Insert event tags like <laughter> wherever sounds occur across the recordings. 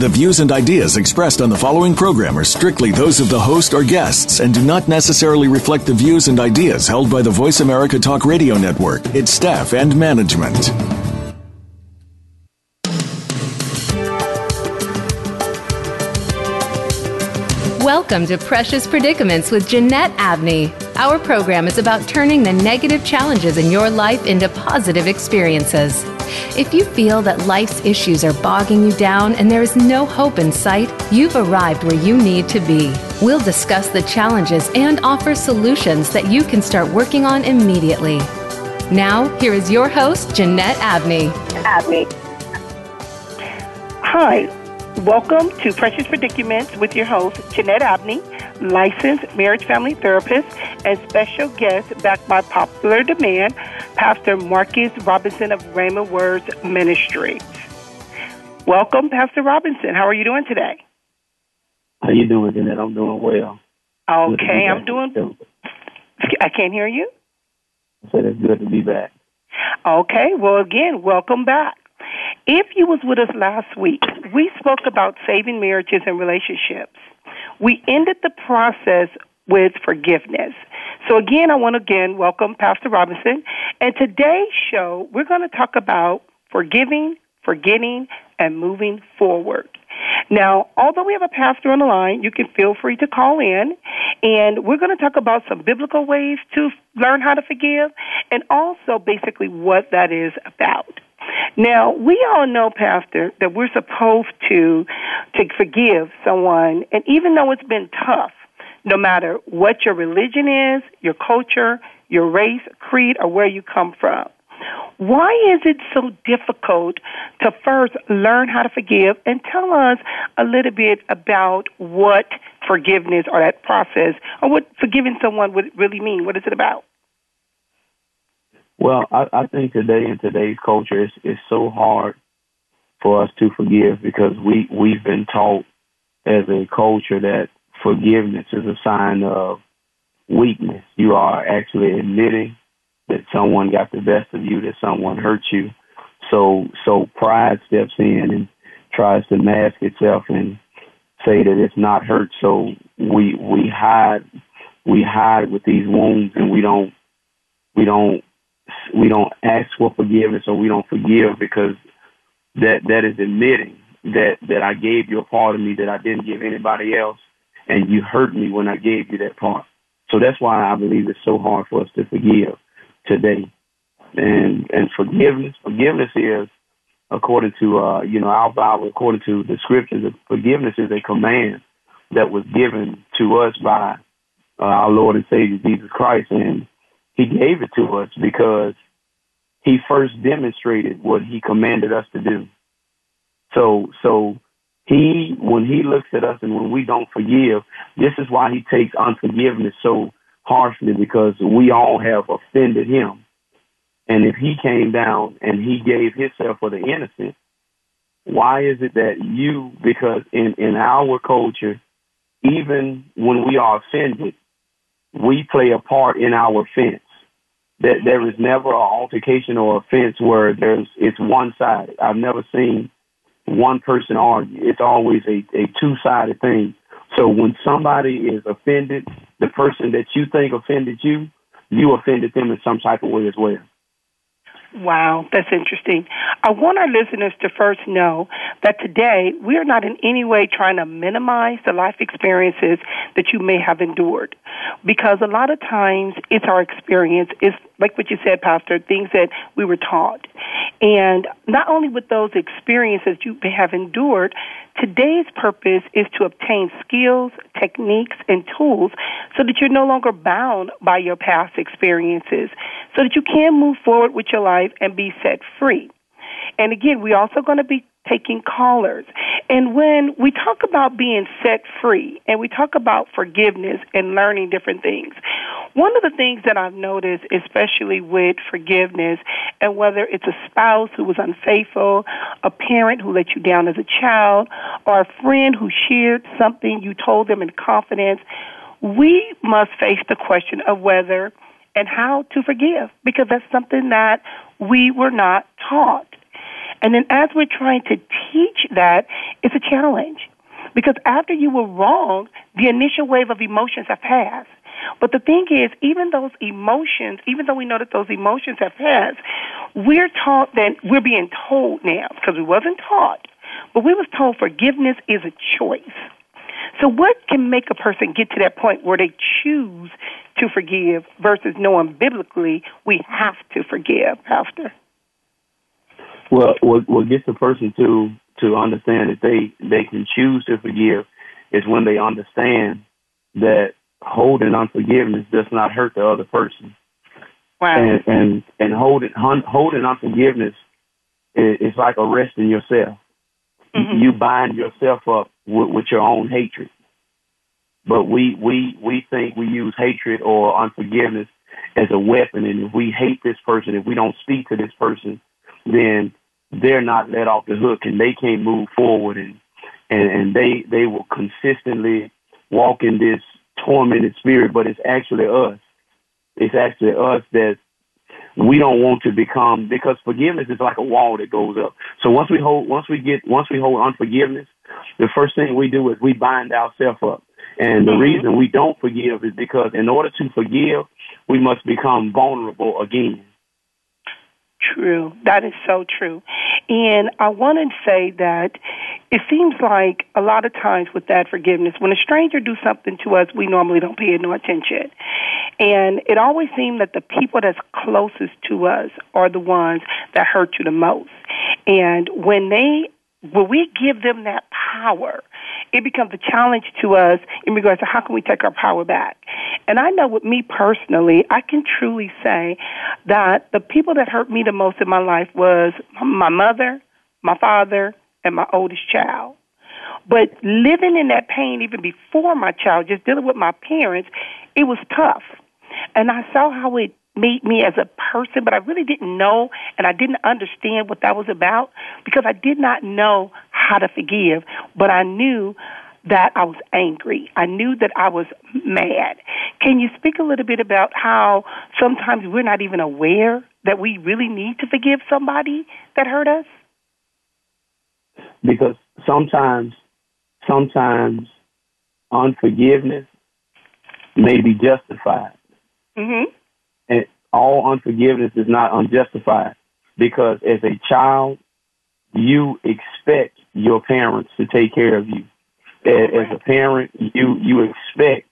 The views and ideas expressed on the following program are strictly those of the host or guests and do not necessarily reflect the views and ideas held by the Voice America Talk Radio Network, its staff, and management. Welcome to Precious Predicaments with Jeanette Abney. Our program is about turning the negative challenges in your life into positive experiences. If you feel that life's issues are bogging you down and there is no hope in sight, you've arrived where you need to be. We'll discuss the challenges and offer solutions that you can start working on immediately. Now, here is your host, Jeanette Abney. Abney. Hi, welcome to Precious Predicaments with your host, Jeanette Abney, licensed marriage family therapist and special guest backed by popular demand, Pastor Marcus Robinson of Raymond Words Ministry. Welcome, Pastor Robinson. How are you doing today? How you doing, Jeanette? I'm doing well. Okay, I'm doing. I can't hear you. I said it's good to be back. Okay, well, again, welcome back. If you was with us last week, we spoke about saving marriages and relationships. We ended the process with forgiveness. So again, I want to again welcome Pastor Robinson. And today's show, we're going to talk about forgiving, forgetting, and moving forward. Now, although we have a pastor on the line, you can feel free to call in, and we're going to talk about some biblical ways to learn how to forgive, and also basically what that is about. Now, we all know, Pastor, that we're supposed to to forgive someone, and even though it's been tough, no matter what your religion is, your culture, your race, creed, or where you come from. Why is it so difficult to first learn how to forgive and tell us a little bit about what forgiveness or that process or what forgiving someone would really mean? What is it about? Well, I, I think today in today's culture, it's, it's so hard for us to forgive because we we've been taught as a culture that forgiveness is a sign of weakness. You are actually admitting that someone got the best of you, that someone hurt you. So so pride steps in and tries to mask itself and say that it's not hurt. So we we hide we hide with these wounds and we don't we don't we don't ask for forgiveness or we don't forgive because that that is admitting that that I gave you a part of me that I didn't give anybody else, and you hurt me when I gave you that part. So that's why I believe it's so hard for us to forgive today. And and forgiveness, forgiveness is according to uh, you know our Bible, according to the scriptures, forgiveness is a command that was given to us by uh, our Lord and Savior Jesus Christ, and he gave it to us because he first demonstrated what he commanded us to do. So, so he, when he looks at us and when we don't forgive, this is why he takes unforgiveness so harshly because we all have offended him. And if he came down and he gave himself for the innocent, why is it that you, because in, in our culture, even when we are offended, we play a part in our offense. That there is never an altercation or offense where there's it's one sided. I've never seen one person argue. It's always a, a two sided thing. So when somebody is offended, the person that you think offended you, you offended them in some type of way as well. Wow, that's interesting. I want our listeners to first know that today we are not in any way trying to minimize the life experiences that you may have endured. Because a lot of times it's our experience, it's like what you said, Pastor, things that we were taught. And not only with those experiences you have endured, today's purpose is to obtain skills, techniques, and tools so that you're no longer bound by your past experiences, so that you can move forward with your life and be set free. And again, we're also going to be taking callers. And when we talk about being set free and we talk about forgiveness and learning different things, one of the things that I've noticed, especially with forgiveness, and whether it's a spouse who was unfaithful, a parent who let you down as a child, or a friend who shared something you told them in confidence, we must face the question of whether and how to forgive because that's something that we were not taught. And then as we're trying to teach that, it's a challenge. Because after you were wrong, the initial wave of emotions have passed. But the thing is, even those emotions, even though we know that those emotions have passed, we're taught that we're being told now because we wasn't taught, but we was told forgiveness is a choice. So what can make a person get to that point where they choose to forgive versus knowing biblically we have to forgive, Pastor? Well, what, what gets a person to to understand that they they can choose to forgive is when they understand that holding unforgiveness does not hurt the other person. Wow. And and, and holding holding unforgiveness is, is like arresting yourself. Mm-hmm. You bind yourself up with, with your own hatred. But we we we think we use hatred or unforgiveness as a weapon, and if we hate this person, if we don't speak to this person, then they're not let off the hook and they can't move forward and and, and they they will consistently walk in this tormented spirit, but it's actually us. It's actually us that we don't want to become because forgiveness is like a wall that goes up. So once we hold once we get once we hold unforgiveness, the first thing we do is we bind ourselves up. And the mm-hmm. reason we don't forgive is because in order to forgive, we must become vulnerable again. True. That is so true. And I want to say that it seems like a lot of times with that forgiveness, when a stranger do something to us, we normally don't pay no attention. And it always seems that the people that's closest to us are the ones that hurt you the most. And when they when we give them that power, it becomes a challenge to us in regards to how can we take our power back. And I know with me personally, I can truly say that the people that hurt me the most in my life was my mother, my father, and my oldest child. But living in that pain even before my child, just dealing with my parents, it was tough. And I saw how it made me as a person, but I really didn't know and I didn't understand what that was about because I did not know how to forgive, but I knew that I was angry. I knew that I was mad. Can you speak a little bit about how sometimes we're not even aware that we really need to forgive somebody that hurt us? Because sometimes, sometimes unforgiveness may be justified. Mm-hmm and all unforgiveness is not unjustified because as a child, you expect your parents to take care of you. As a parent, you you expect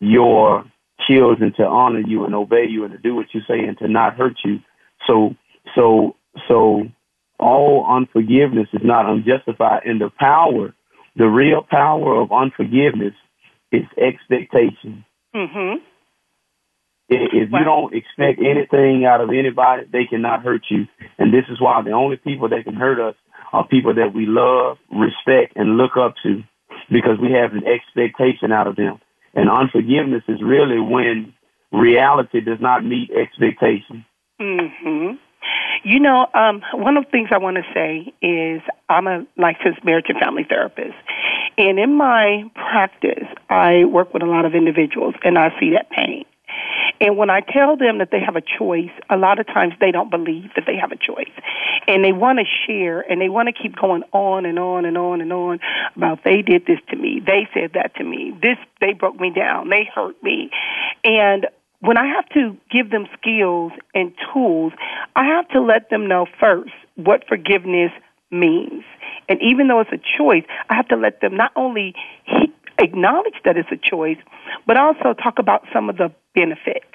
your children to honor you and obey you and to do what you say and to not hurt you. So so so all unforgiveness is not unjustified and the power, the real power of unforgiveness is expectation. Mm-hmm. If you don't expect anything out of anybody, they cannot hurt you. And this is why the only people that can hurt us are people that we love, respect, and look up to because we have an expectation out of them. And unforgiveness is really when reality does not meet expectation. Mm-hmm. You know, um, one of the things I want to say is I'm a licensed marriage and family therapist. And in my practice, I work with a lot of individuals and I see that pain. And when I tell them that they have a choice, a lot of times they don't believe that they have a choice. And they want to share and they want to keep going on and on and on and on about they did this to me, they said that to me, this they broke me down, they hurt me. And when I have to give them skills and tools, I have to let them know first what forgiveness means. And even though it's a choice, I have to let them not only acknowledge that it's a choice, but also talk about some of the benefits.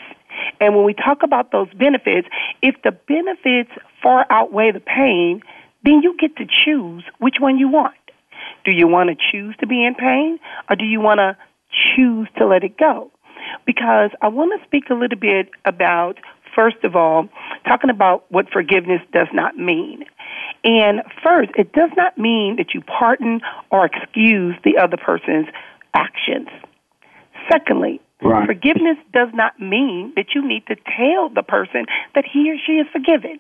And when we talk about those benefits, if the benefits far outweigh the pain, then you get to choose which one you want. Do you want to choose to be in pain or do you want to choose to let it go? Because I want to speak a little bit about, first of all, talking about what forgiveness does not mean. And first, it does not mean that you pardon or excuse the other person's actions. Secondly, right. forgiveness does not mean that you need to tell the person that he or she is forgiven.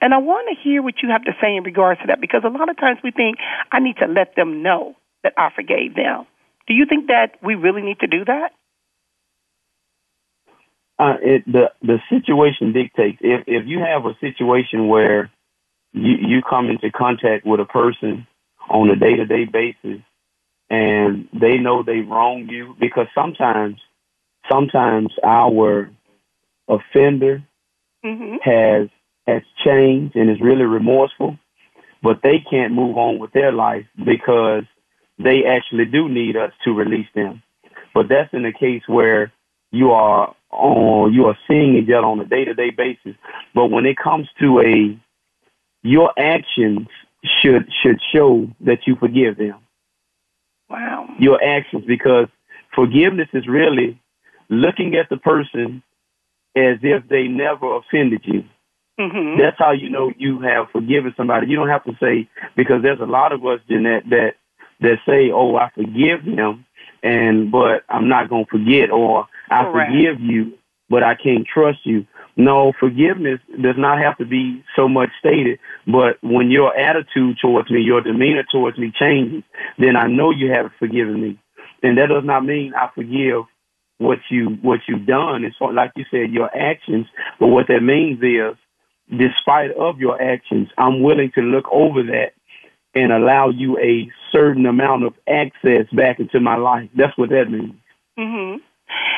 And I want to hear what you have to say in regards to that because a lot of times we think, I need to let them know that I forgave them. Do you think that we really need to do that? Uh, it, the the situation dictates. If if you have a situation where you you come into contact with a person on a day to day basis, and they know they wronged you, because sometimes sometimes our offender mm-hmm. has has changed and is really remorseful, but they can't move on with their life because they actually do need us to release them. But that's in the case where you are on you are seeing each other on a day to day basis. But when it comes to a your actions should should show that you forgive them. Wow. Your actions because forgiveness is really looking at the person as if they never offended you. Mm-hmm. That's how you know you have forgiven somebody. You don't have to say because there's a lot of us, Jeanette, that that say, "Oh, I forgive them," and but I'm not gonna forget, or I Correct. forgive you, but I can't trust you. No, forgiveness does not have to be so much stated, but when your attitude towards me, your demeanor towards me changes, then I know you have forgiven me, and that does not mean I forgive what you what you've done. It's like you said, your actions. But what that means is, despite of your actions, I'm willing to look over that and allow you a certain amount of access back into my life. That's what that means. Mm-hmm.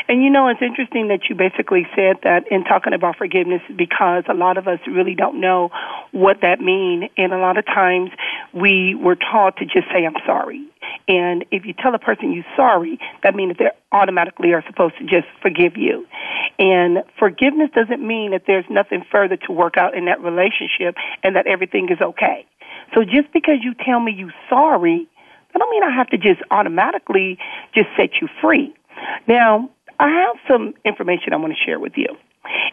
And you know, it's interesting that you basically said that in talking about forgiveness because a lot of us really don't know what that means. And a lot of times we were taught to just say, I'm sorry. And if you tell a person you're sorry, that means that they automatically are supposed to just forgive you. And forgiveness doesn't mean that there's nothing further to work out in that relationship and that everything is okay. So just because you tell me you're sorry, that don't mean I have to just automatically just set you free. Now, I have some information I want to share with you.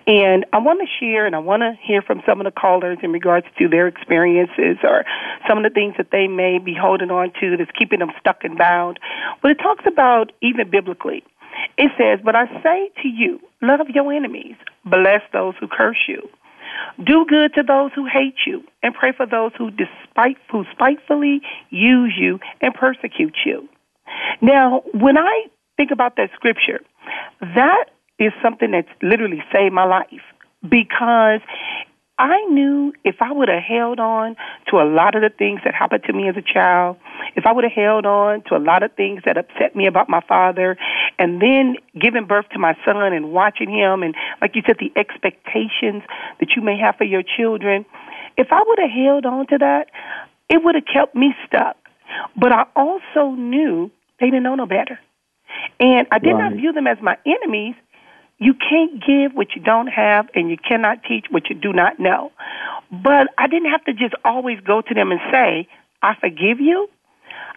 And I want to share and I want to hear from some of the callers in regards to their experiences or some of the things that they may be holding on to that's keeping them stuck and bound. But it talks about even biblically. It says, But I say to you, love your enemies, bless those who curse you. Do good to those who hate you, and pray for those who despite who spitefully use you and persecute you. Now, when I think about that scripture, that is something that's literally saved my life because I knew if I would have held on to a lot of the things that happened to me as a child, if I would have held on to a lot of things that upset me about my father, and then giving birth to my son and watching him, and like you said, the expectations that you may have for your children, if I would have held on to that, it would have kept me stuck. But I also knew they didn't know no better. And I did right. not view them as my enemies. You can't give what you don't have, and you cannot teach what you do not know. But I didn't have to just always go to them and say, I forgive you.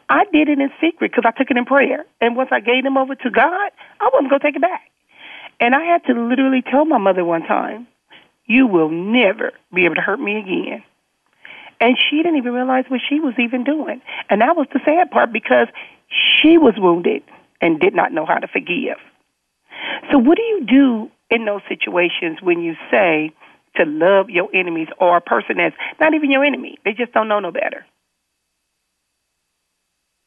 I did it in secret because I took it in prayer. And once I gave them over to God, I wasn't going to take it back. And I had to literally tell my mother one time, You will never be able to hurt me again. And she didn't even realize what she was even doing. And that was the sad part because she was wounded and did not know how to forgive. So, what do you do in those situations when you say to love your enemies or a person that's not even your enemy? They just don't know no better.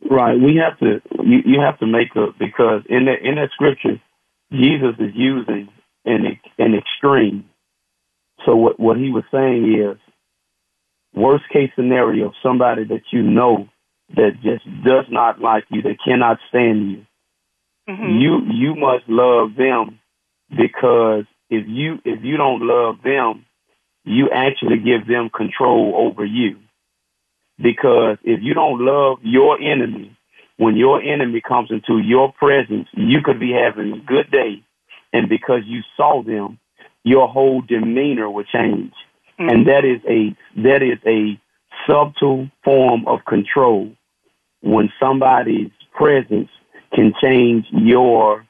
Right. We have to. You, you have to make up because in that in that scripture, Jesus is using an an extreme. So what what he was saying is, worst case scenario, somebody that you know that just does not like you, that cannot stand you, Mm-hmm. You you must love them because if you if you don't love them, you actually give them control over you. Because if you don't love your enemy, when your enemy comes into your presence, you could be having a good day, and because you saw them, your whole demeanor will change, mm-hmm. and that is a that is a subtle form of control. When somebody's presence can change your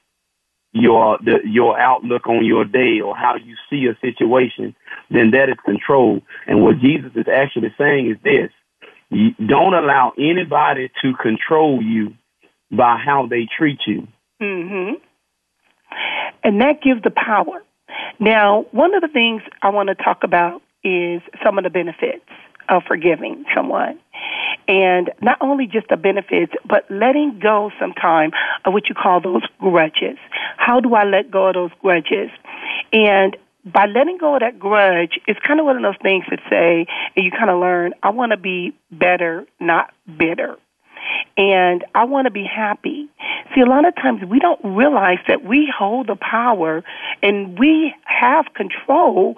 your the, your outlook on your day or how you see a situation, then that is control. And what Jesus is actually saying is this: you don't allow anybody to control you by how they treat you. Mm-hmm. And that gives the power. Now, one of the things I want to talk about is some of the benefits of forgiving someone. And not only just the benefits, but letting go sometime of what you call those grudges. How do I let go of those grudges? And by letting go of that grudge, it's kind of one of those things that say, and you kind of learn, I want to be better, not bitter. And I want to be happy. See, a lot of times we don't realize that we hold the power and we have control,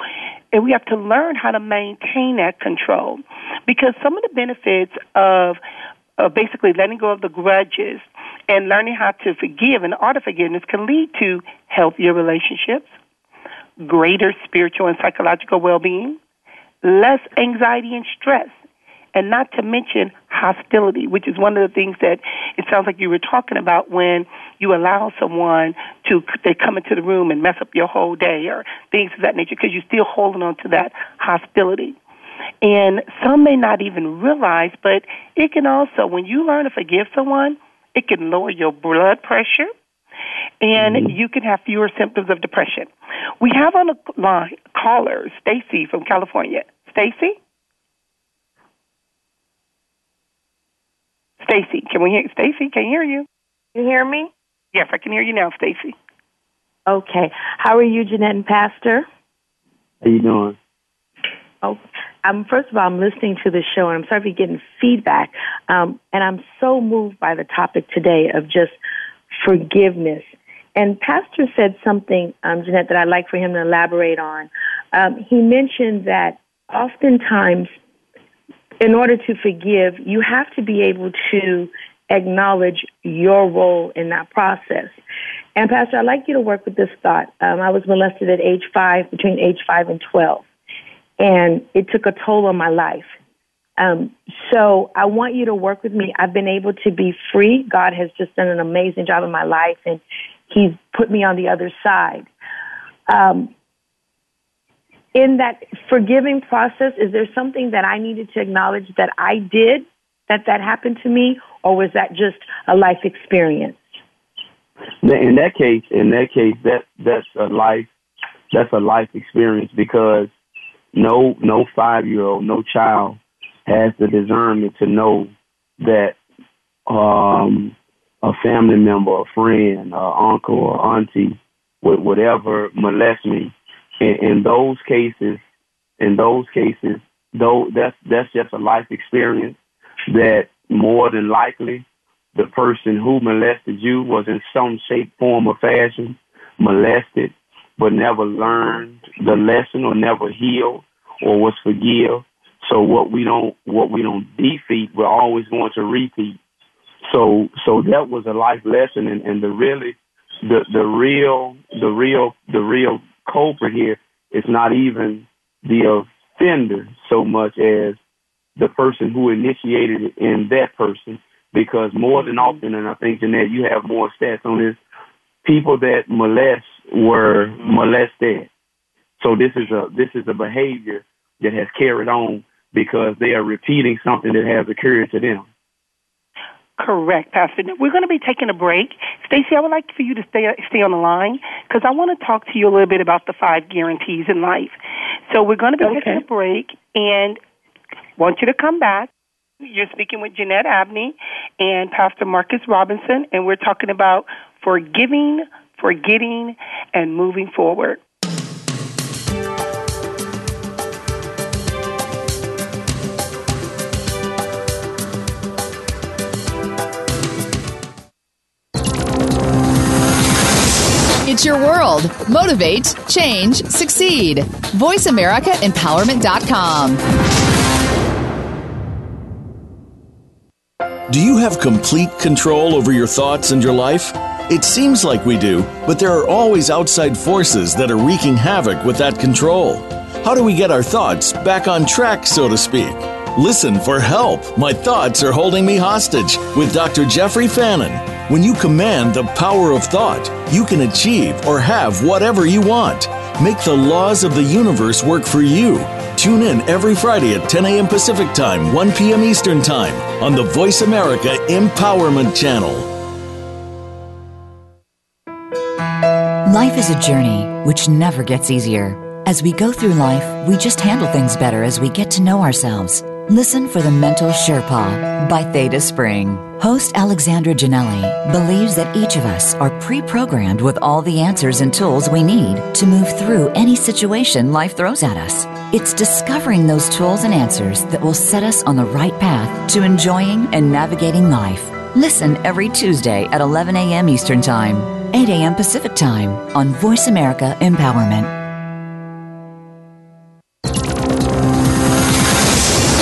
and we have to learn how to maintain that control. Because some of the benefits of uh, basically letting go of the grudges and learning how to forgive and art of forgiveness can lead to healthier relationships, greater spiritual and psychological well being, less anxiety and stress, and not to mention hostility, which is one of the things that it sounds like you were talking about when you allow someone to they come into the room and mess up your whole day or things of that nature because you're still holding on to that hostility. And some may not even realize, but it can also, when you learn to forgive someone, it can lower your blood pressure and mm-hmm. you can have fewer symptoms of depression. We have on the line caller Stacy from California. Stacy? Stacy, can we hear Stacy? Can you hear you? You hear me? Yes, I can hear you now, Stacy. Okay. How are you, Jeanette and Pastor? How you doing? Oh, I'm first of all, I'm listening to the show, and I'm sorry for getting feedback. Um, and I'm so moved by the topic today of just forgiveness. And Pastor said something, um, Jeanette, that I'd like for him to elaborate on. Um, he mentioned that oftentimes, in order to forgive, you have to be able to acknowledge your role in that process. And Pastor, I'd like you to work with this thought. Um, I was molested at age five, between age five and 12, and it took a toll on my life. Um, so I want you to work with me. I've been able to be free. God has just done an amazing job in my life, and He's put me on the other side. Um, in that forgiving process, is there something that I needed to acknowledge that I did that that happened to me, or was that just a life experience? In that case, in that case, that that's a life that's a life experience because no no five year old, no child has the discernment to know that um, a family member, a friend, a uncle, or auntie, whatever molest me. In, in those cases, in those cases, though that's that's just a life experience that more than likely the person who molested you was in some shape, form, or fashion molested, but never learned the lesson or never healed or was forgive so what we don't what we don't defeat, we're always going to repeat. So so that was a life lesson, and, and the really the the real the real the real culprit here is not even the offender so much as the person who initiated it in that person. Because more than often, and I think Jeanette, you have more stats on this. People that molest were molested. So this is a this is a behavior that has carried on because they are repeating something that has occurred to them. Correct, Pastor. We're going to be taking a break. Stacy, I would like for you to stay stay on the line because I want to talk to you a little bit about the five guarantees in life. So we're going to be okay. taking a break and want you to come back. You're speaking with Jeanette Abney and Pastor Marcus Robinson, and we're talking about forgiving, forgetting, and moving forward. It's your world. Motivate, change, succeed. VoiceAmericaEmpowerment.com. Do you have complete control over your thoughts and your life? It seems like we do, but there are always outside forces that are wreaking havoc with that control. How do we get our thoughts back on track, so to speak? Listen for help. My thoughts are holding me hostage with Dr. Jeffrey Fannin. When you command the power of thought, you can achieve or have whatever you want. Make the laws of the universe work for you. Tune in every Friday at 10 a.m. Pacific Time, 1 p.m. Eastern Time on the Voice America Empowerment Channel. Life is a journey which never gets easier As we go through life, we just handle things better as we get to know ourselves. Listen for The Mental Sherpa by Theta Spring. Host Alexandra Janelli believes that each of us are pre programmed with all the answers and tools we need to move through any situation life throws at us. It's discovering those tools and answers that will set us on the right path to enjoying and navigating life. Listen every Tuesday at 11 a.m. Eastern Time, 8 a.m. Pacific Time on Voice America Empowerment.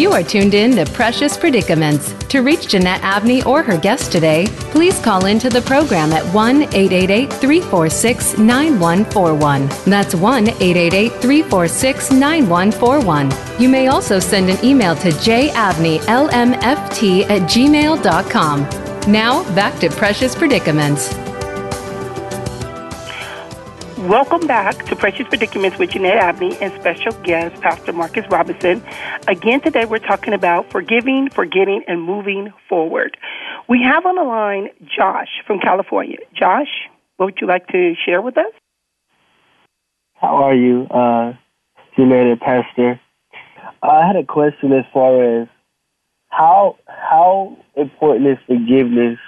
You are tuned in to Precious Predicaments. To reach Jeanette Abney or her guest today, please call into the program at 1 888 346 9141. That's 1 888 346 9141. You may also send an email to jabneylmft at gmail.com. Now, back to Precious Predicaments. Welcome back to Precious Predicaments with Jeanette Abney and special guest, Pastor Marcus Robinson. Again, today we're talking about forgiving, forgetting, and moving forward. We have on the line Josh from California. Josh, what would you like to share with us? How are you, uh, Jeanette Pastor? I had a question as far as how how important is forgiveness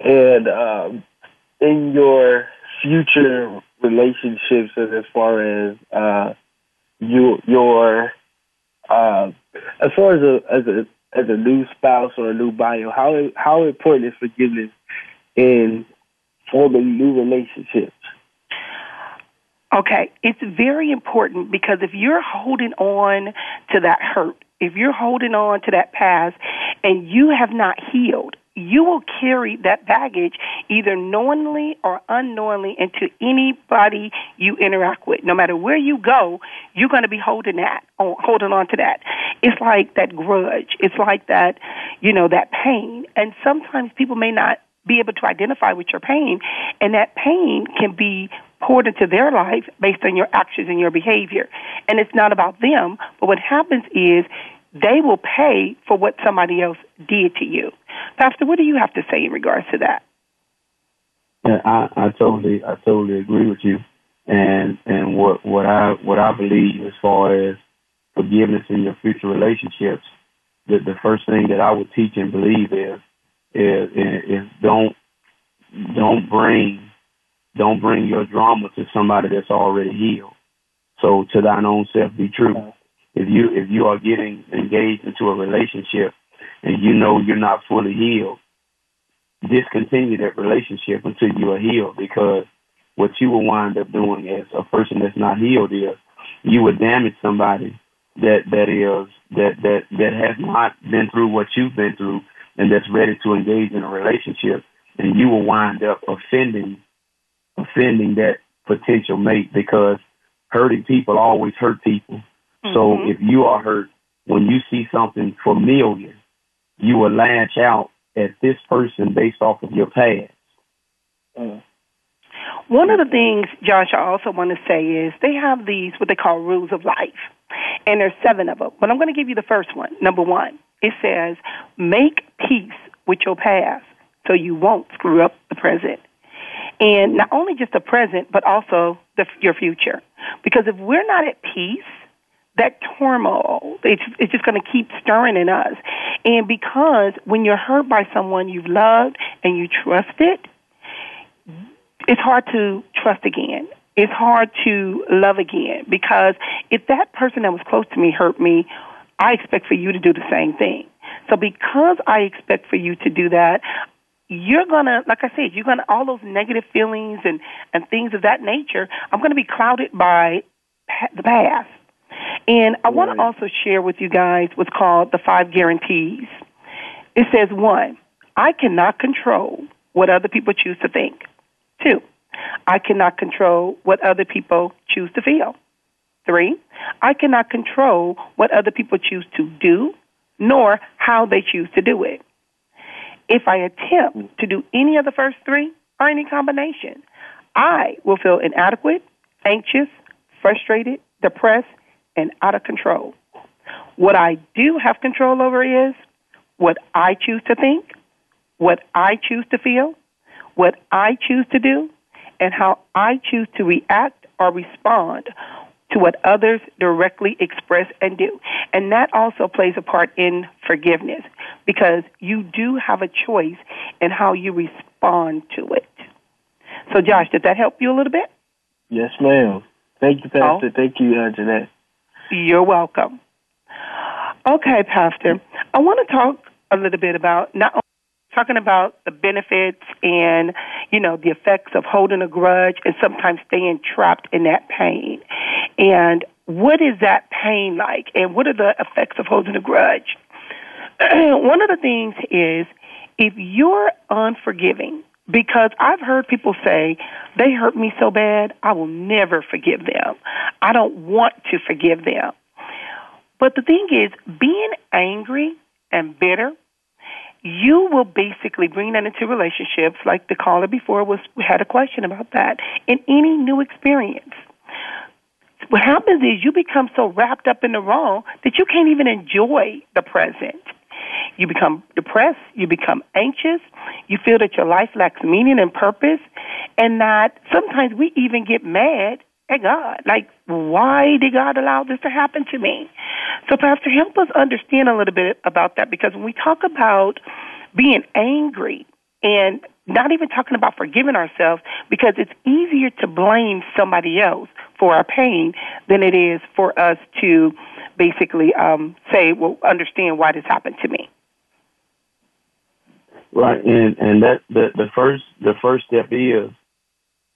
and um, in your future relationships and as far as uh, you your uh, as far as a as a as a new spouse or a new buyer, how how important is forgiveness in forming new relationships? Okay, it's very important because if you're holding on to that hurt, if you're holding on to that past and you have not healed, you will carry that baggage either knowingly or unknowingly into anybody you interact with. No matter where you go, you're going to be holding that, holding on to that. It's like that grudge. It's like that, you know, that pain. And sometimes people may not be able to identify with your pain, and that pain can be poured into their life based on your actions and your behavior. And it's not about them, but what happens is they will pay for what somebody else did to you. Pastor, what do you have to say in regards to that? Yeah, I, I totally, I totally agree with you, and and what what I what I believe as far as forgiveness in your future relationships, the the first thing that I would teach and believe is is is don't don't bring don't bring your drama to somebody that's already healed. So to thine own self be true. If you if you are getting engaged into a relationship and you know you're not fully healed, discontinue that relationship until you are healed because what you will wind up doing as a person that's not healed is you would damage somebody that that is that that that has not been through what you've been through and that's ready to engage in a relationship and you will wind up offending offending that potential mate because hurting people always hurt people. Mm-hmm. So if you are hurt when you see something familiar you will lash out at this person based off of your past. Mm. One of the things, Josh, I also want to say is they have these, what they call rules of life. And there's seven of them. But I'm going to give you the first one. Number one, it says, make peace with your past so you won't screw up the present. And not only just the present, but also the, your future. Because if we're not at peace, that turmoil, it's, it's just going to keep stirring in us. And because when you're hurt by someone you've loved and you trusted, it's hard to trust again. It's hard to love again because if that person that was close to me hurt me, I expect for you to do the same thing. So because I expect for you to do that, you're gonna, like I said, you're gonna all those negative feelings and and things of that nature. I'm gonna be clouded by the past. And I want to also share with you guys what's called the five guarantees. It says one, I cannot control what other people choose to think. Two, I cannot control what other people choose to feel. Three, I cannot control what other people choose to do, nor how they choose to do it. If I attempt to do any of the first three or any combination, I will feel inadequate, anxious, frustrated, depressed, and out of control. What I do have control over is what I choose to think, what I choose to feel, what I choose to do, and how I choose to react or respond to what others directly express and do. And that also plays a part in forgiveness because you do have a choice in how you respond to it. So, Josh, did that help you a little bit? Yes, ma'am. Thank you, Pastor. Oh. Thank you, uh, Jeanette. You're welcome. Okay, Pastor. I want to talk a little bit about not only talking about the benefits and you know the effects of holding a grudge and sometimes staying trapped in that pain and what is that pain like and what are the effects of holding a grudge <clears throat> one of the things is if you're unforgiving because I've heard people say they hurt me so bad I will never forgive them. I don't want to forgive them. But the thing is, being angry and bitter, you will basically bring that into relationships. Like the caller before was had a question about that in any new experience. What happens is you become so wrapped up in the wrong that you can't even enjoy the present. You become depressed, you become anxious, you feel that your life lacks meaning and purpose, and that sometimes we even get mad at God. Like, why did God allow this to happen to me? So, Pastor, help us understand a little bit about that because when we talk about being angry and not even talking about forgiving ourselves because it's easier to blame somebody else for our pain than it is for us to basically um, say, well, understand why this happened to me. Right, and and that the the first the first step is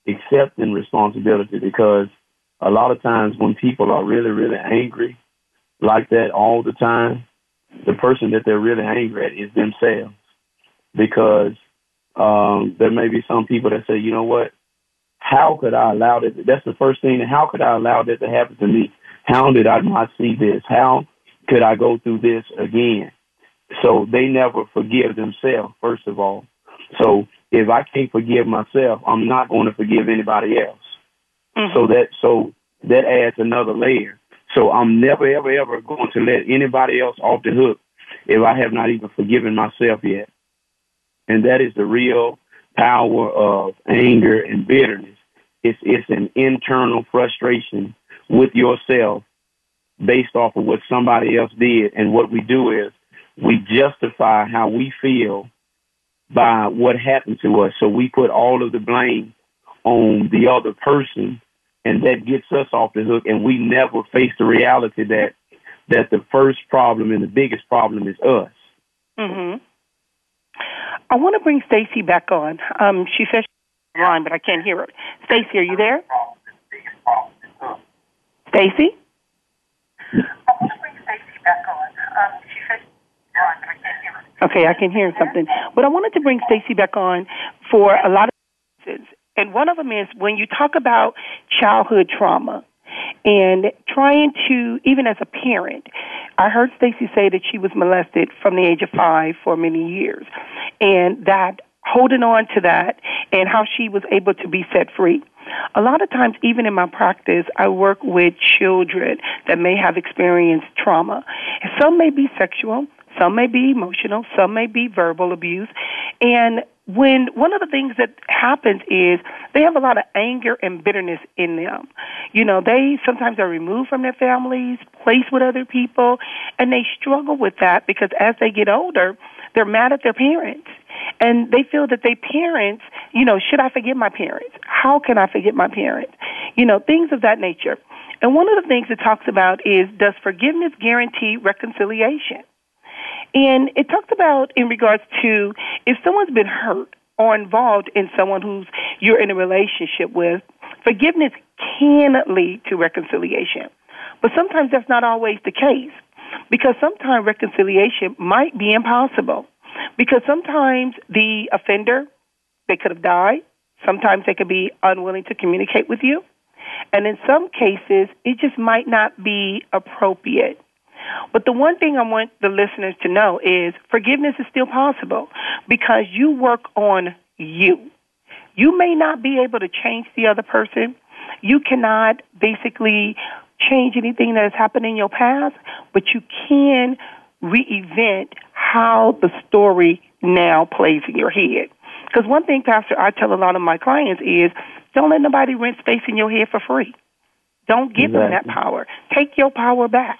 accepting responsibility because a lot of times when people are really, really angry like that all the time, the person that they're really angry at is themselves. Because um, there may be some people that say, you know what, how could I allow that? That's the first thing. How could I allow that to happen to me? How did I not see this? How could I go through this again? So they never forgive themselves, first of all. So if I can't forgive myself, I'm not going to forgive anybody else. Mm-hmm. So that so that adds another layer. So I'm never ever ever going to let anybody else off the hook if I have not even forgiven myself yet. And that is the real power of anger and bitterness. It's it's an internal frustration with yourself based off of what somebody else did. And what we do is we justify how we feel by what happened to us. So we put all of the blame on the other person, and that gets us off the hook. And we never face the reality that that the first problem and the biggest problem is us. Mm-hmm. I want to bring Stacy back on. Um, she says she's on, but I can't hear her. Stacy, are you there? Stacy. Okay, I can hear something. But I wanted to bring Stacy back on for a lot of reasons. And one of them is when you talk about childhood trauma and trying to, even as a parent, I heard Stacy say that she was molested from the age of five for many years. And that holding on to that and how she was able to be set free. A lot of times, even in my practice, I work with children that may have experienced trauma. Some may be sexual, some may be emotional, some may be verbal abuse. And when one of the things that happens is they have a lot of anger and bitterness in them. You know, they sometimes are removed from their families, placed with other people, and they struggle with that because as they get older, they're mad at their parents. And they feel that their parents, you know, should I forget my parents? How can I forget my parents? You know, things of that nature. And one of the things it talks about is does forgiveness guarantee reconciliation? And it talks about in regards to if someone's been hurt or involved in someone who's you're in a relationship with, forgiveness can lead to reconciliation. But sometimes that's not always the case because sometimes reconciliation might be impossible because sometimes the offender they could have died, sometimes they could be unwilling to communicate with you, and in some cases it just might not be appropriate but the one thing I want the listeners to know is forgiveness is still possible because you work on you. You may not be able to change the other person. You cannot basically change anything that has happened in your past, but you can re-event how the story now plays in your head. Because one thing, Pastor, I tell a lot of my clients is don't let nobody rent space in your head for free. Don't give exactly. them that power. Take your power back.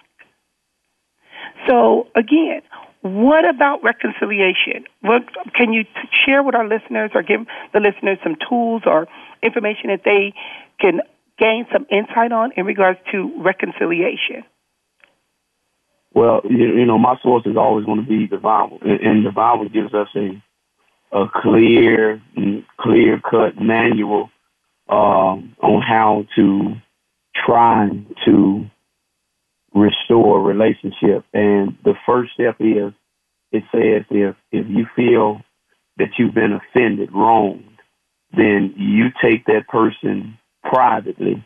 So, again, what about reconciliation? What can you share with our listeners or give the listeners some tools or information that they can gain some insight on in regards to reconciliation? Well, you, know, my source is always going to be the Bible, and, the Bible gives us a a clear, clear cut manual um, on how to try to restore relationship. And the first step is it says if if you feel that you've been offended, wronged, then you take that person privately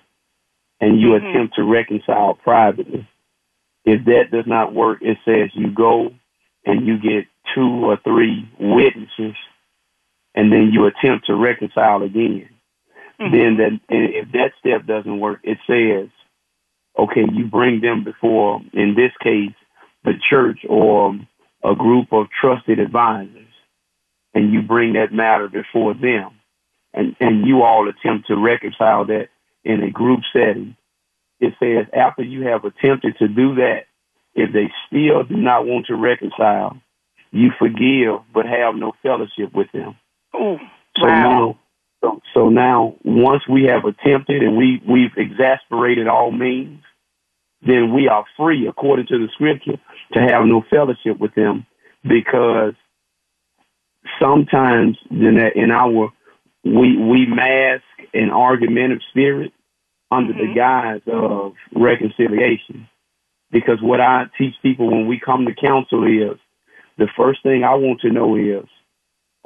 and you mm-hmm. attempt to reconcile privately. If that does not work, it says you go and you get two or three witnesses and then you attempt to reconcile again. Mm-hmm. Then that if that step doesn't work, it says, okay, you bring them before, in this case, the church or a group of trusted advisors, and you bring that matter before them, and and you all attempt to reconcile that in a group setting. It says after you have attempted to do that, if they still do not want to reconcile, you forgive but have no fellowship with them. Oh, so wow. now, so, so now, once we have attempted and we we've exasperated all means, then we are free, according to the scripture, to have no fellowship with them, because sometimes in, that, in our we we mask an argumentative spirit under mm-hmm. the guise of reconciliation. Because what I teach people when we come to counsel is the first thing I want to know is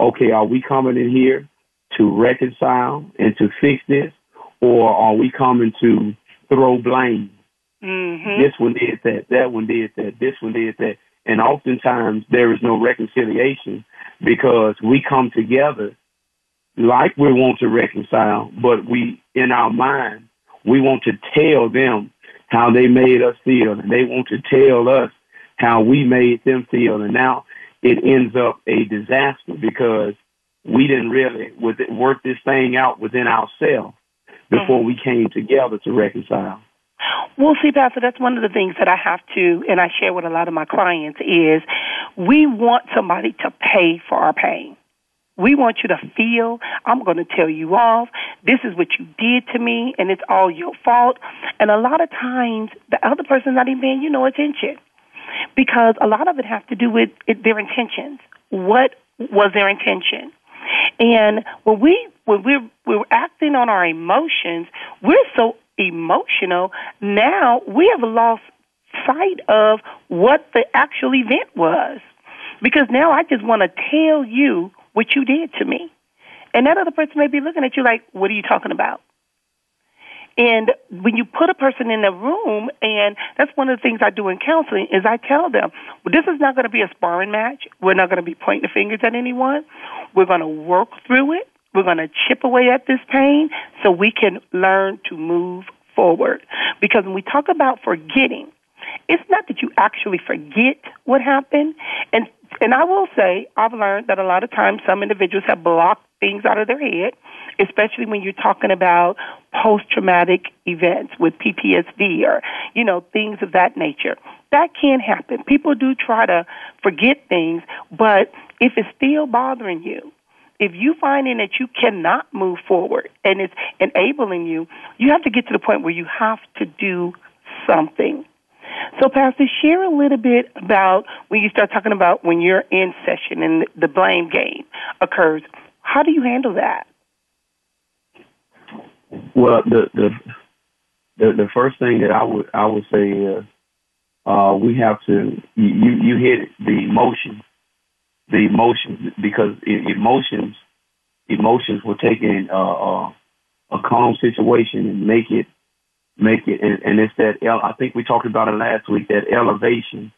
okay, are we coming in here to reconcile and to fix this, or are we coming to throw blame? Mm-hmm. This one did that, that one did that, this one did that. And oftentimes there is no reconciliation because we come together like we want to reconcile, but we, in our mind, we want to tell them how they made us feel, and they want to tell us how we made them feel. And now it ends up a disaster because we didn't really work this thing out within ourselves before mm-hmm. we came together to reconcile. Well, see, Pastor, that's one of the things that I have to, and I share with a lot of my clients, is we want somebody to pay for our pain. We want you to feel, I'm going to tell you off. This is what you did to me, and it's all your fault. And a lot of times, the other person's not even paying you no attention because a lot of it has to do with it, their intentions. What was their intention? And when we when we're we're acting on our emotions, we're so emotional. Now we have lost sight of what the actual event was, because now I just want to tell you what you did to me, and that other person may be looking at you like, "What are you talking about?" And when you put a person in a room, and that's one of the things I do in counseling, is I tell them, well, this is not going to be a sparring match. We're not going to be pointing the fingers at anyone. We're going to work through it. We're going to chip away at this pain so we can learn to move forward. Because when we talk about forgetting, it's not that you actually forget what happened. And and I will say, I've learned that a lot of times some individuals have blocked things out of their head especially when you're talking about post traumatic events with PTSD or, you know, things of that nature. That can happen. People do try to forget things, but if it's still bothering you, if you finding that you cannot move forward and it's enabling you, you have to get to the point where you have to do something. So, Pastor, share a little bit about when you start talking about when you're in session and the blame game occurs. How do you handle that? Well, the the the, the first thing that I would I would say is uh, we have to you you hit the emotion, the emotions because emotions emotions will take in uh, uh, a calm situation and make it make it and, and it's that I think we talked about it last week that elevation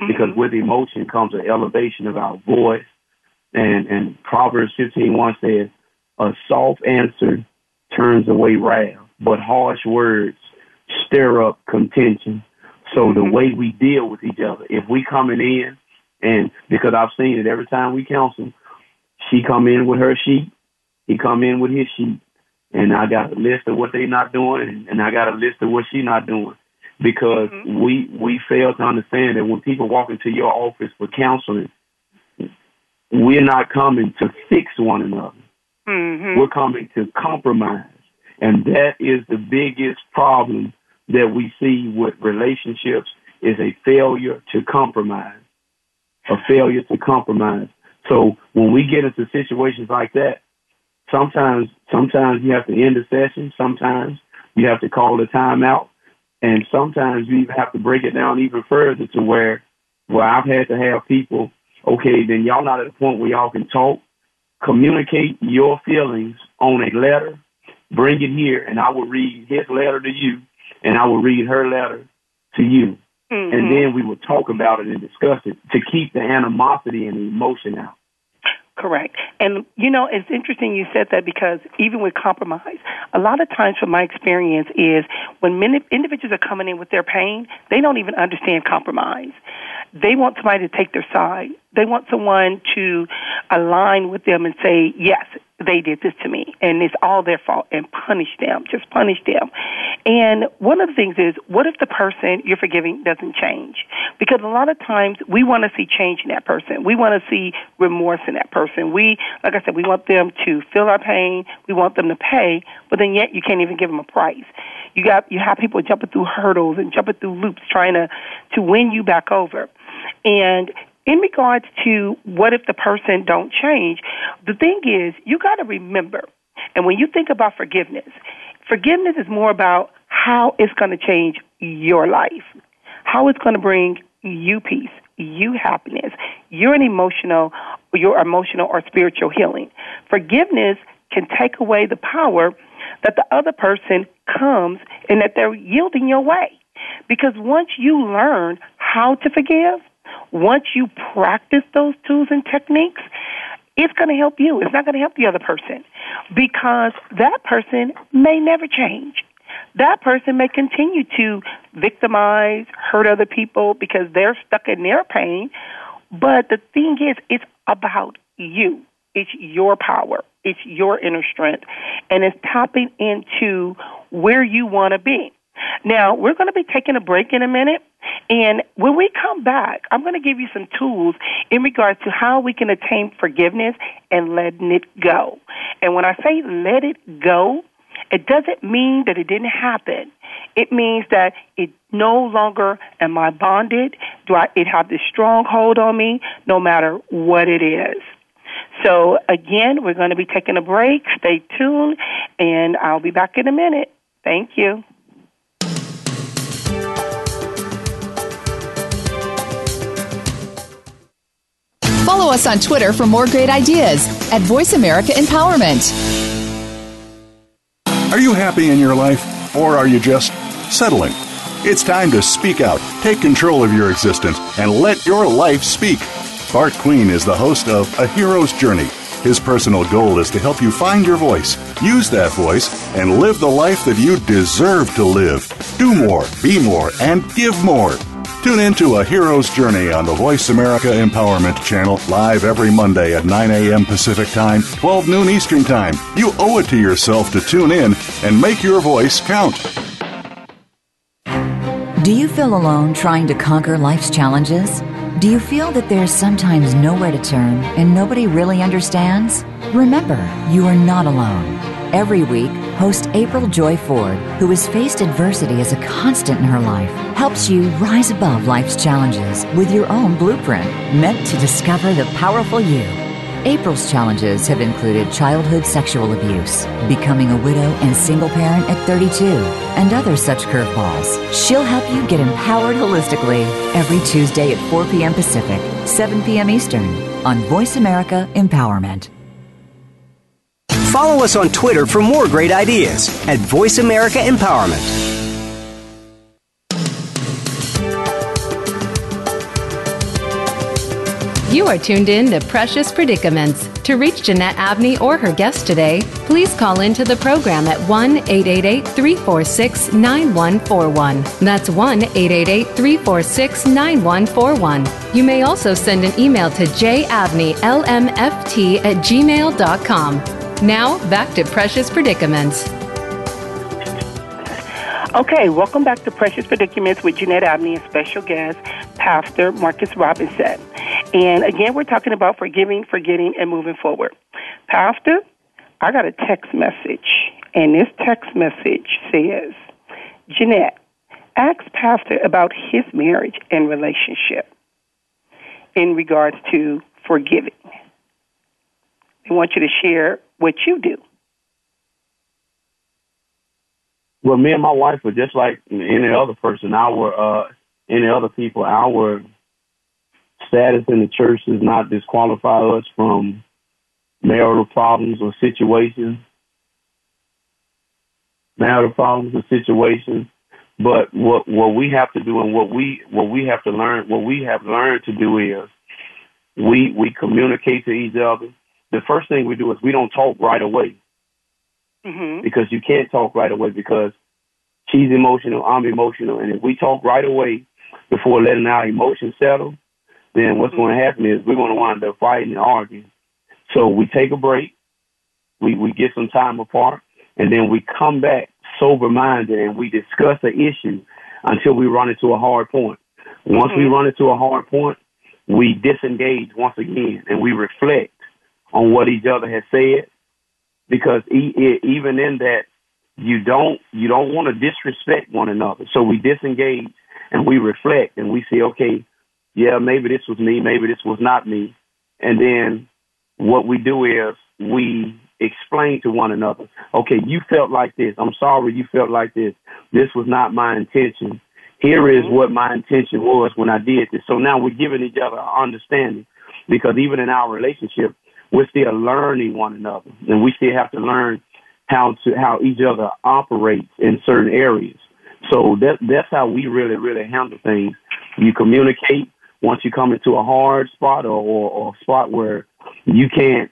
mm-hmm. because with emotion comes an elevation of our voice and and Proverbs fifteen one says a soft answer turns away wrath, but harsh words stir up contention. So mm-hmm. the way we deal with each other, if we coming in and because I've seen it every time we counsel, she come in with her sheet, he come in with his sheet, and I got a list of what they not doing, and I got a list of what she not doing, because mm-hmm. we we fail to understand that when people walk into your office for counseling, we're not coming to fix one another. Mm-hmm. We're coming to compromise, and that is the biggest problem that we see with relationships is a failure to compromise, a failure to compromise. So when we get into situations like that, sometimes sometimes you have to end the session. Sometimes you have to call the timeout, and sometimes you even have to break it down even further to where where I've had to have people. Okay, then y'all not at a point where y'all can talk. Communicate your feelings on a letter. Bring it here, and I will read his letter to you, and I will read her letter to you. Mm-hmm. And then we will talk about it and discuss it to keep the animosity and the emotion out. Correct. And, you know, it's interesting you said that because even with compromise, a lot of times from my experience is when many individuals are coming in with their pain, they don't even understand compromise. They want somebody to take their side. They want someone to align with them and say, yes, they did this to me and it's all their fault and punish them, just punish them. And one of the things is, what if the person you're forgiving doesn't change? Because a lot of times we want to see change in that person. We want to see remorse in that person. We, like I said, we want them to feel our pain. We want them to pay, but then yet you can't even give them a price. You got, you have people jumping through hurdles and jumping through loops trying to, to win you back over. And in regards to what if the person don't change, the thing is you got to remember, and when you think about forgiveness, forgiveness is more about how it's going to change your life, how it's going to bring you peace, you happiness, your emotional, your emotional or spiritual healing. Forgiveness can take away the power that the other person comes and that they're yielding your way. Because once you learn how to forgive, once you practice those tools and techniques, it's going to help you. It's not going to help the other person because that person may never change. That person may continue to victimize, hurt other people because they're stuck in their pain. But the thing is, it's about you. It's your power. It's your inner strength. And it's tapping into where you want to be. Now, we're going to be taking a break in a minute. And when we come back, I'm going to give you some tools in regards to how we can attain forgiveness and letting it go. And when I say let it go, it doesn't mean that it didn't happen. It means that it no longer am I bonded. Do I it have this stronghold on me no matter what it is. So again, we're going to be taking a break. Stay tuned and I'll be back in a minute. Thank you. Follow us on Twitter for more great ideas at Voice America Empowerment. Are you happy in your life or are you just settling? It's time to speak out, take control of your existence, and let your life speak. Bart Queen is the host of A Hero's Journey. His personal goal is to help you find your voice, use that voice, and live the life that you deserve to live. Do more, be more, and give more. Tune in to A Hero's Journey on the Voice America Empowerment Channel, live every Monday at 9 a.m. Pacific Time, 12 noon Eastern Time. You owe it to yourself to tune in and make your voice count. Do you feel alone trying to conquer life's challenges? Do you feel that there's sometimes nowhere to turn and nobody really understands? Remember, you are not alone. Every week, host April Joy Ford, who has faced adversity as a constant in her life, helps you rise above life's challenges with your own blueprint meant to discover the powerful you. April's challenges have included childhood sexual abuse, becoming a widow and single parent at 32, and other such curveballs. She'll help you get empowered holistically every Tuesday at 4 p.m. Pacific, 7 p.m. Eastern on Voice America Empowerment. Follow us on Twitter for more great ideas at Voice America Empowerment. You are tuned in to Precious Predicaments. To reach Jeanette Abney or her guest today, please call into the program at 1 888 346 9141. That's 1 888 346 9141. You may also send an email to jabneylmft at gmail.com. Now, back to Precious Predicaments. Okay, welcome back to Precious Predicaments with Jeanette Abney and special guest, Pastor Marcus Robinson. And again, we're talking about forgiving, forgetting, and moving forward. Pastor, I got a text message, and this text message says, Jeanette, ask Pastor about his marriage and relationship in regards to forgiving. I want you to share what you do. Well, me and my wife are just like any other person. Our uh, any other people. Our status in the church does not disqualify us from marital problems or situations, marital problems or situations. But what what we have to do and what we what we have to learn what we have learned to do is we we communicate to each other. The first thing we do is we don't talk right away mm-hmm. because you can't talk right away because she's emotional, I'm emotional, and if we talk right away before letting our emotions settle, then what's going to happen is we're going to wind up fighting and arguing. So we take a break, we, we get some time apart, and then we come back sober minded and we discuss the issue until we run into a hard point. Once mm-hmm. we run into a hard point, we disengage once again and we reflect on what each other has said because e- even in that you don't you don't want to disrespect one another. So we disengage and we reflect and we say, okay, yeah, maybe this was me, maybe this was not me. And then what we do is we explain to one another, okay, you felt like this. I'm sorry you felt like this. This was not my intention. Here is mm-hmm. what my intention was when I did this. So now we're giving each other understanding because even in our relationship, we're still learning one another and we still have to learn how to how each other operates in certain areas. So that that's how we really really handle things. You communicate, once you come into a hard spot or, or, or a spot where you can't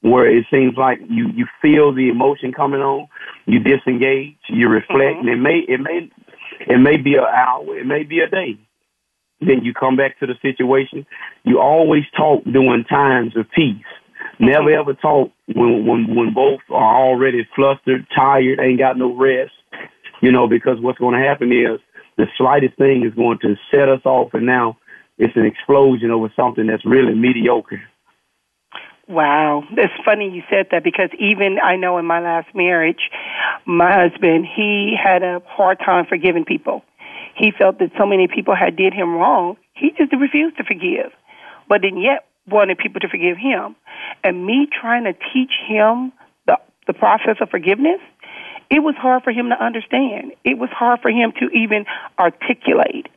where it seems like you you feel the emotion coming on, you disengage, you reflect, mm-hmm. and it may it may it may be an hour, it may be a day. Then you come back to the situation. You always talk during times of peace. Never mm-hmm. ever talk when when when both are already flustered, tired, ain't got no rest. You know, because what's going to happen is the slightest thing is going to set us off, and now it's an explosion over something that's really mediocre. Wow, it's funny you said that because even I know in my last marriage, my husband he had a hard time forgiving people. He felt that so many people had did him wrong, he just refused to forgive, but then yet wanted people to forgive him. And me trying to teach him the the process of forgiveness, it was hard for him to understand. It was hard for him to even articulate.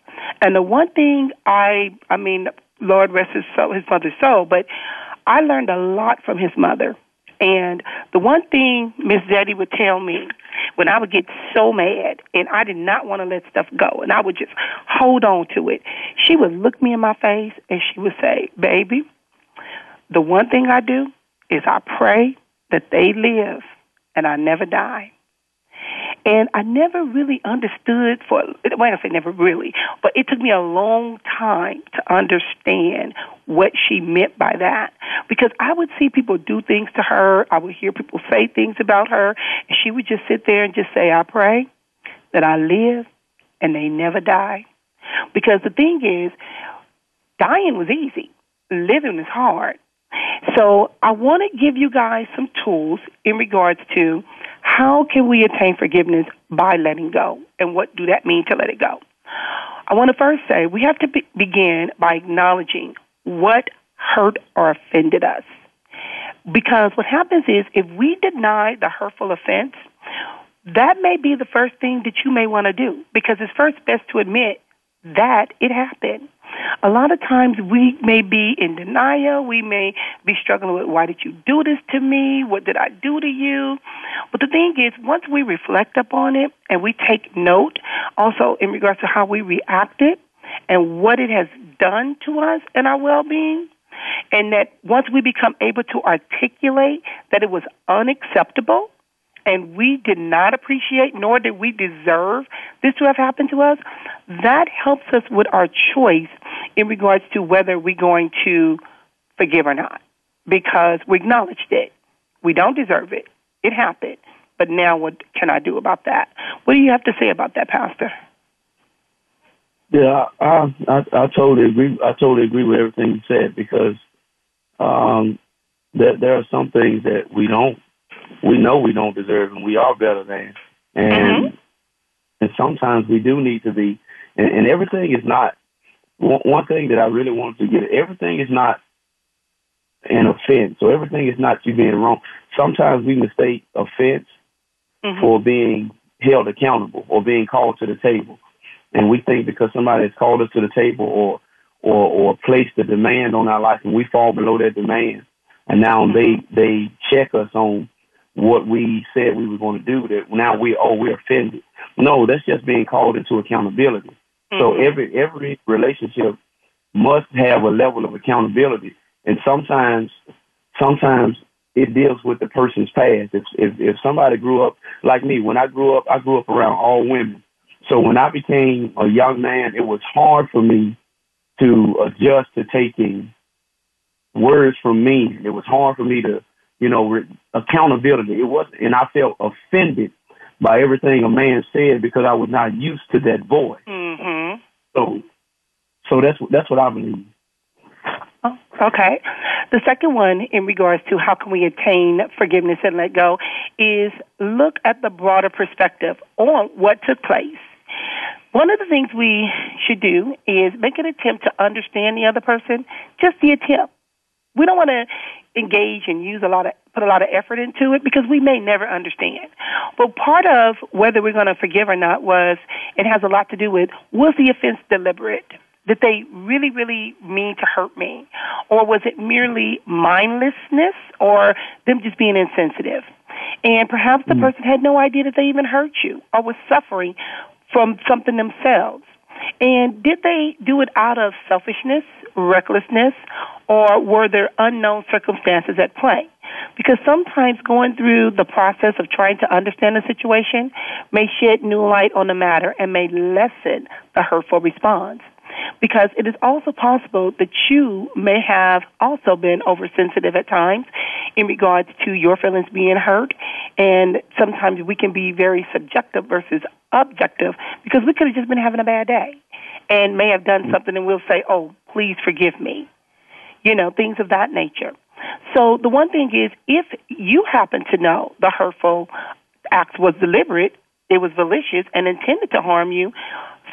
And the one thing I, I mean, Lord rest his soul, his mother's soul, but I learned a lot from his mother. And the one thing Miss Zeddy would tell me when I would get so mad and I did not want to let stuff go and I would just hold on to it, she would look me in my face and she would say, Baby, the one thing I do is I pray that they live and I never die. And I never really understood for, well, I say never really, but it took me a long time to understand what she meant by that. Because I would see people do things to her, I would hear people say things about her, and she would just sit there and just say, I pray that I live and they never die. Because the thing is, dying was easy, living is hard. So I want to give you guys some tools in regards to how can we attain forgiveness by letting go? And what do that mean to let it go? I want to first say we have to be- begin by acknowledging what hurt or offended us. Because what happens is if we deny the hurtful offense, that may be the first thing that you may want to do because it's first best to admit that it happened. A lot of times we may be in denial. We may be struggling with, why did you do this to me? What did I do to you? But the thing is, once we reflect upon it and we take note also in regards to how we reacted, and what it has done to us and our well being. And that once we become able to articulate that it was unacceptable and we did not appreciate nor did we deserve this to have happened to us, that helps us with our choice in regards to whether we're going to forgive or not. Because we acknowledged it. We don't deserve it. It happened. But now what can I do about that? What do you have to say about that, Pastor? Yeah, I, I I totally agree. I totally agree with everything you said because um, there there are some things that we don't we know we don't deserve and we are better than, and mm-hmm. and sometimes we do need to be. And, and everything is not one, one thing that I really wanted to get. Everything is not an offense, so everything is not you being wrong. Sometimes we mistake offense mm-hmm. for being held accountable or being called to the table and we think because somebody has called us to the table or or or placed a demand on our life and we fall below that demand and now they they check us on what we said we were going to do that now we oh we're offended. No that's just being called into accountability. Mm-hmm. so every every relationship must have a level of accountability. And sometimes sometimes it deals with the person's past. If if if somebody grew up like me when i grew up i grew up around all women. So when I became a young man, it was hard for me to adjust to taking words from me. It was hard for me to, you know, re- accountability. It wasn't, and I felt offended by everything a man said because I was not used to that voice. Mm-hmm. So, so that's that's what I believe. Oh, okay. The second one, in regards to how can we attain forgiveness and let go, is look at the broader perspective on what took place one of the things we should do is make an attempt to understand the other person, just the attempt. We don't want to engage and use a lot of put a lot of effort into it because we may never understand. But part of whether we're going to forgive or not was it has a lot to do with was the offense deliberate? Did they really, really mean to hurt me? Or was it merely mindlessness or them just being insensitive? And perhaps the mm. person had no idea that they even hurt you or was suffering from something themselves. And did they do it out of selfishness, recklessness, or were there unknown circumstances at play? Because sometimes going through the process of trying to understand a situation may shed new light on the matter and may lessen the hurtful response because it is also possible that you may have also been oversensitive at times in regards to your feelings being hurt. And sometimes we can be very subjective versus objective because we could have just been having a bad day and may have done something and we'll say, oh, please forgive me. You know, things of that nature. So the one thing is, if you happen to know the hurtful act was deliberate, it was malicious and intended to harm you,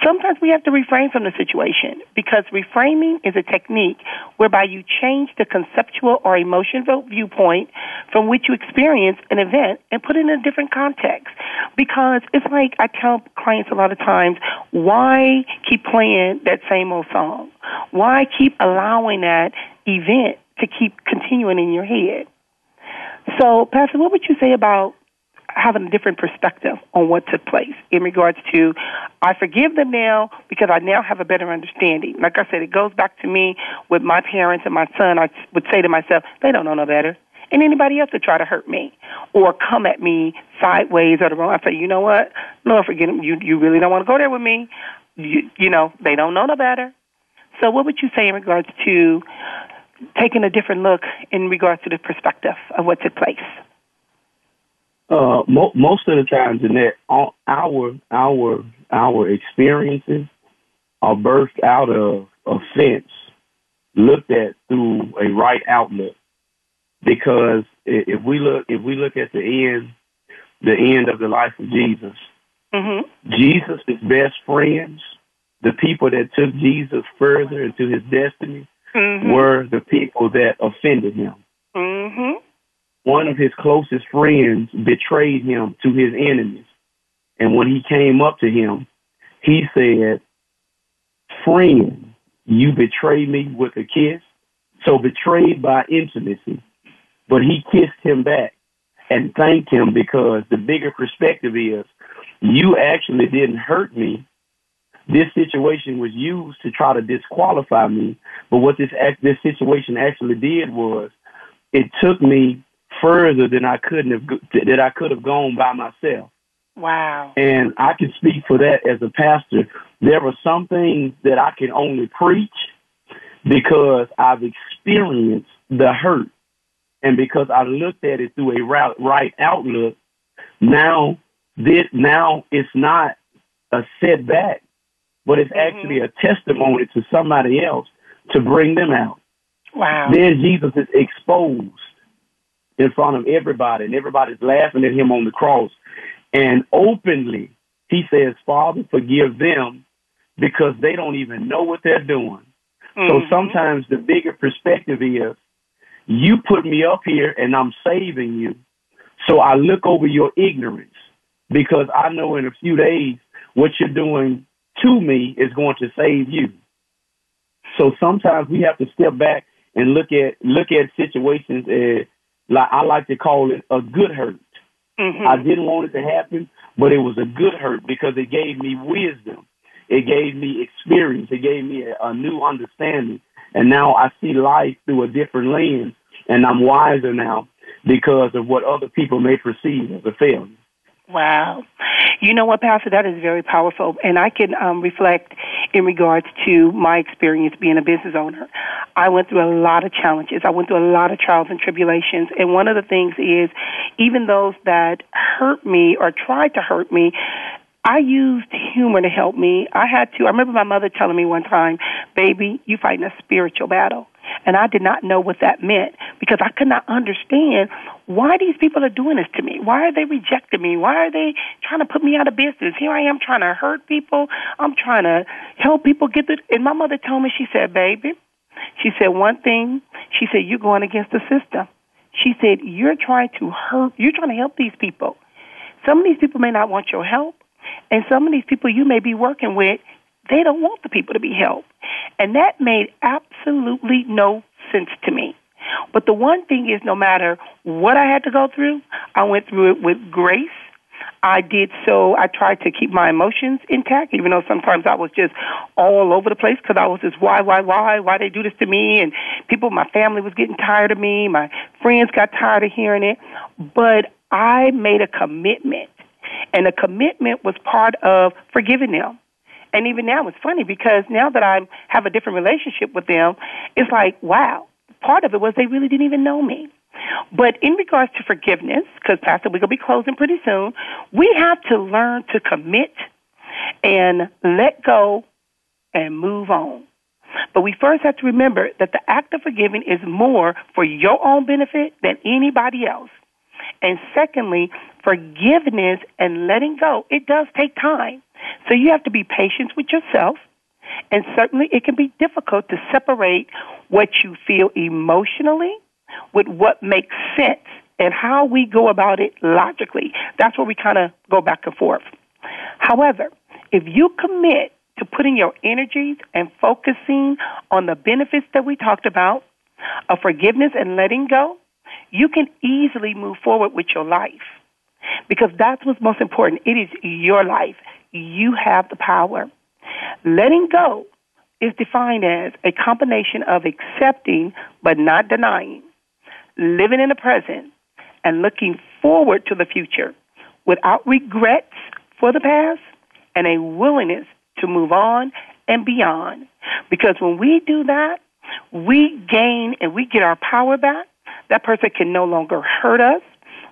Sometimes we have to refrain from the situation because reframing is a technique whereby you change the conceptual or emotional viewpoint from which you experience an event and put it in a different context. Because it's like I tell clients a lot of times, why keep playing that same old song? Why keep allowing that event to keep continuing in your head? So, Pastor, what would you say about having a different perspective on what took place in regards to I forgive them now because I now have a better understanding. Like I said, it goes back to me with my parents and my son. I would say to myself, they don't know no better. And anybody else would try to hurt me or come at me sideways or the wrong. I say, you know what? Lord, forget them. You you really don't want to go there with me. You you know they don't know no better. So what would you say in regards to taking a different look in regards to the perspective of what took place? Uh, mo- most of the times, in that our our our experiences are birthed out of offense, looked at through a right outlook. Because if we look if we look at the end, the end of the life of Jesus, mm-hmm. Jesus' best friends, the people that took Jesus further into his destiny, mm-hmm. were the people that offended him. Mm-hmm one of his closest friends betrayed him to his enemies. And when he came up to him, he said, Friend, you betrayed me with a kiss. So betrayed by intimacy. But he kissed him back and thanked him because the bigger perspective is you actually didn't hurt me, this situation was used to try to disqualify me. But what this this situation actually did was it took me further than I couldn't have that I could have gone by myself. Wow. And I can speak for that as a pastor. There are some things that I can only preach because I've experienced the hurt and because I looked at it through a right outlook. Now, this now it's not a setback, but it's mm-hmm. actually a testimony to somebody else to bring them out. Wow. Then Jesus is exposed in front of everybody, and everybody's laughing at him on the cross. And openly, he says, Father, forgive them because they don't even know what they're doing. Mm-hmm. So sometimes the bigger perspective is you put me up here and I'm saving you. So I look over your ignorance because I know in a few days what you're doing to me is going to save you. So sometimes we have to step back and look at look at situations as like I like to call it a good hurt. Mm-hmm. I didn't want it to happen, but it was a good hurt because it gave me wisdom. It gave me experience. It gave me a, a new understanding. And now I see life through a different lens, and I'm wiser now because of what other people may perceive as a failure. Wow. You know what, Pastor? That is very powerful. And I can um, reflect in regards to my experience being a business owner. I went through a lot of challenges. I went through a lot of trials and tribulations. And one of the things is, even those that hurt me or tried to hurt me, I used humor to help me. I had to. I remember my mother telling me one time, "Baby, you're fighting a spiritual battle." And I did not know what that meant because I could not understand why these people are doing this to me. Why are they rejecting me? Why are they trying to put me out of business? Here I am trying to hurt people. I'm trying to help people get the. And my mother told me, she said, "Baby," she said one thing. She said, "You're going against the system." She said, "You're trying to hurt. You're trying to help these people. Some of these people may not want your help." And some of these people you may be working with, they don't want the people to be helped. And that made absolutely no sense to me. But the one thing is, no matter what I had to go through, I went through it with grace. I did so. I tried to keep my emotions intact, even though sometimes I was just all over the place because I was just why, why, why, why they do this to me, and people, my family was getting tired of me, my friends got tired of hearing it. But I made a commitment and the commitment was part of forgiving them. And even now it's funny because now that I have a different relationship with them, it's like, wow, part of it was they really didn't even know me. But in regards to forgiveness, because Pastor, we're going to be closing pretty soon, we have to learn to commit and let go and move on. But we first have to remember that the act of forgiving is more for your own benefit than anybody else. And secondly, forgiveness and letting go, it does take time. So you have to be patient with yourself. And certainly it can be difficult to separate what you feel emotionally with what makes sense and how we go about it logically. That's where we kind of go back and forth. However, if you commit to putting your energies and focusing on the benefits that we talked about of forgiveness and letting go, you can easily move forward with your life because that's what's most important. It is your life. You have the power. Letting go is defined as a combination of accepting but not denying, living in the present, and looking forward to the future without regrets for the past and a willingness to move on and beyond. Because when we do that, we gain and we get our power back. That person can no longer hurt us.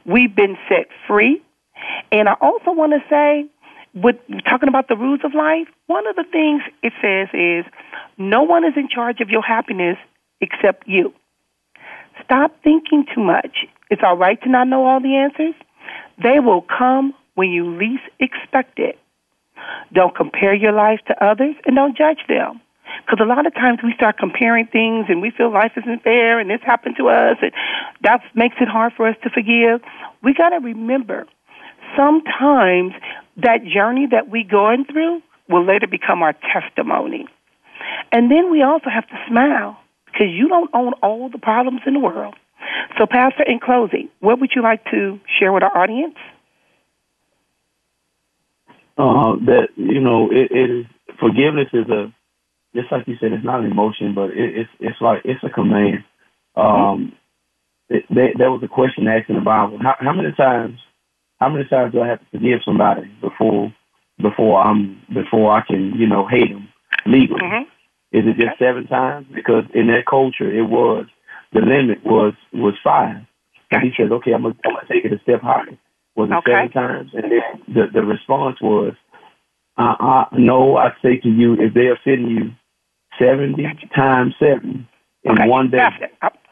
We've been set free. And I also want to say, with talking about the rules of life, one of the things it says is no one is in charge of your happiness except you. Stop thinking too much. It's all right to not know all the answers. They will come when you least expect it. Don't compare your life to others and don't judge them. Because a lot of times we start comparing things and we feel life isn't fair and this happened to us and that makes it hard for us to forgive. We got to remember sometimes that journey that we going through will later become our testimony. And then we also have to smile because you don't own all the problems in the world. So, Pastor, in closing, what would you like to share with our audience? Uh, that you know, it, it is forgiveness is a just like you said, it's not an emotion, but it, it's it's like it's a command. Um, it, they, there was a question asked in the Bible: how, how many times, how many times do I have to forgive somebody before before I'm before I can you know hate them legally? Mm-hmm. Is it just seven times? Because in that culture, it was the limit was was five. And he said, "Okay, I'm gonna, I'm gonna take it a step higher." Was it okay. seven times? And then the the response was, uh, uh, "No, I say to you, if they offend you seventy times seven in okay. one day."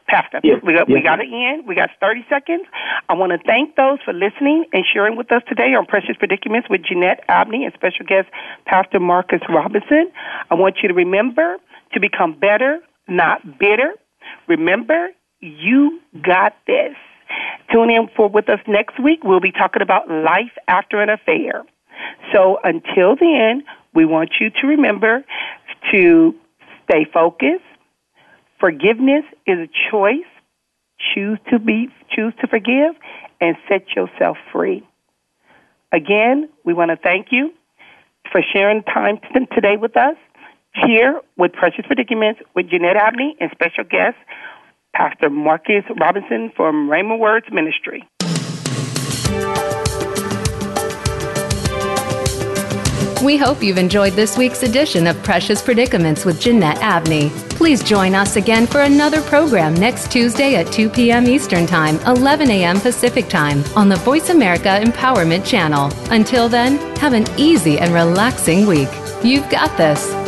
Pastor yes. we got yes. we got to end. We got thirty seconds. I want to thank those for listening and sharing with us today on Precious Predicaments with Jeanette Abney and special guest Pastor Marcus Robinson. I want you to remember to become better, not bitter. Remember, you got this. Tune in for with us next week. We'll be talking about life after an affair. So until then, we want you to remember to stay focused. Forgiveness is a choice. Choose to be choose to forgive and set yourself free. Again, we want to thank you for sharing time today with us here with Precious Predicaments with Jeanette Abney and special guest Pastor Marcus Robinson from Rhema Words Ministry. We hope you've enjoyed this week's edition of Precious Predicaments with Jeanette Abney. Please join us again for another program next Tuesday at 2 p.m. Eastern Time, 11 a.m. Pacific Time on the Voice America Empowerment Channel. Until then, have an easy and relaxing week. You've got this.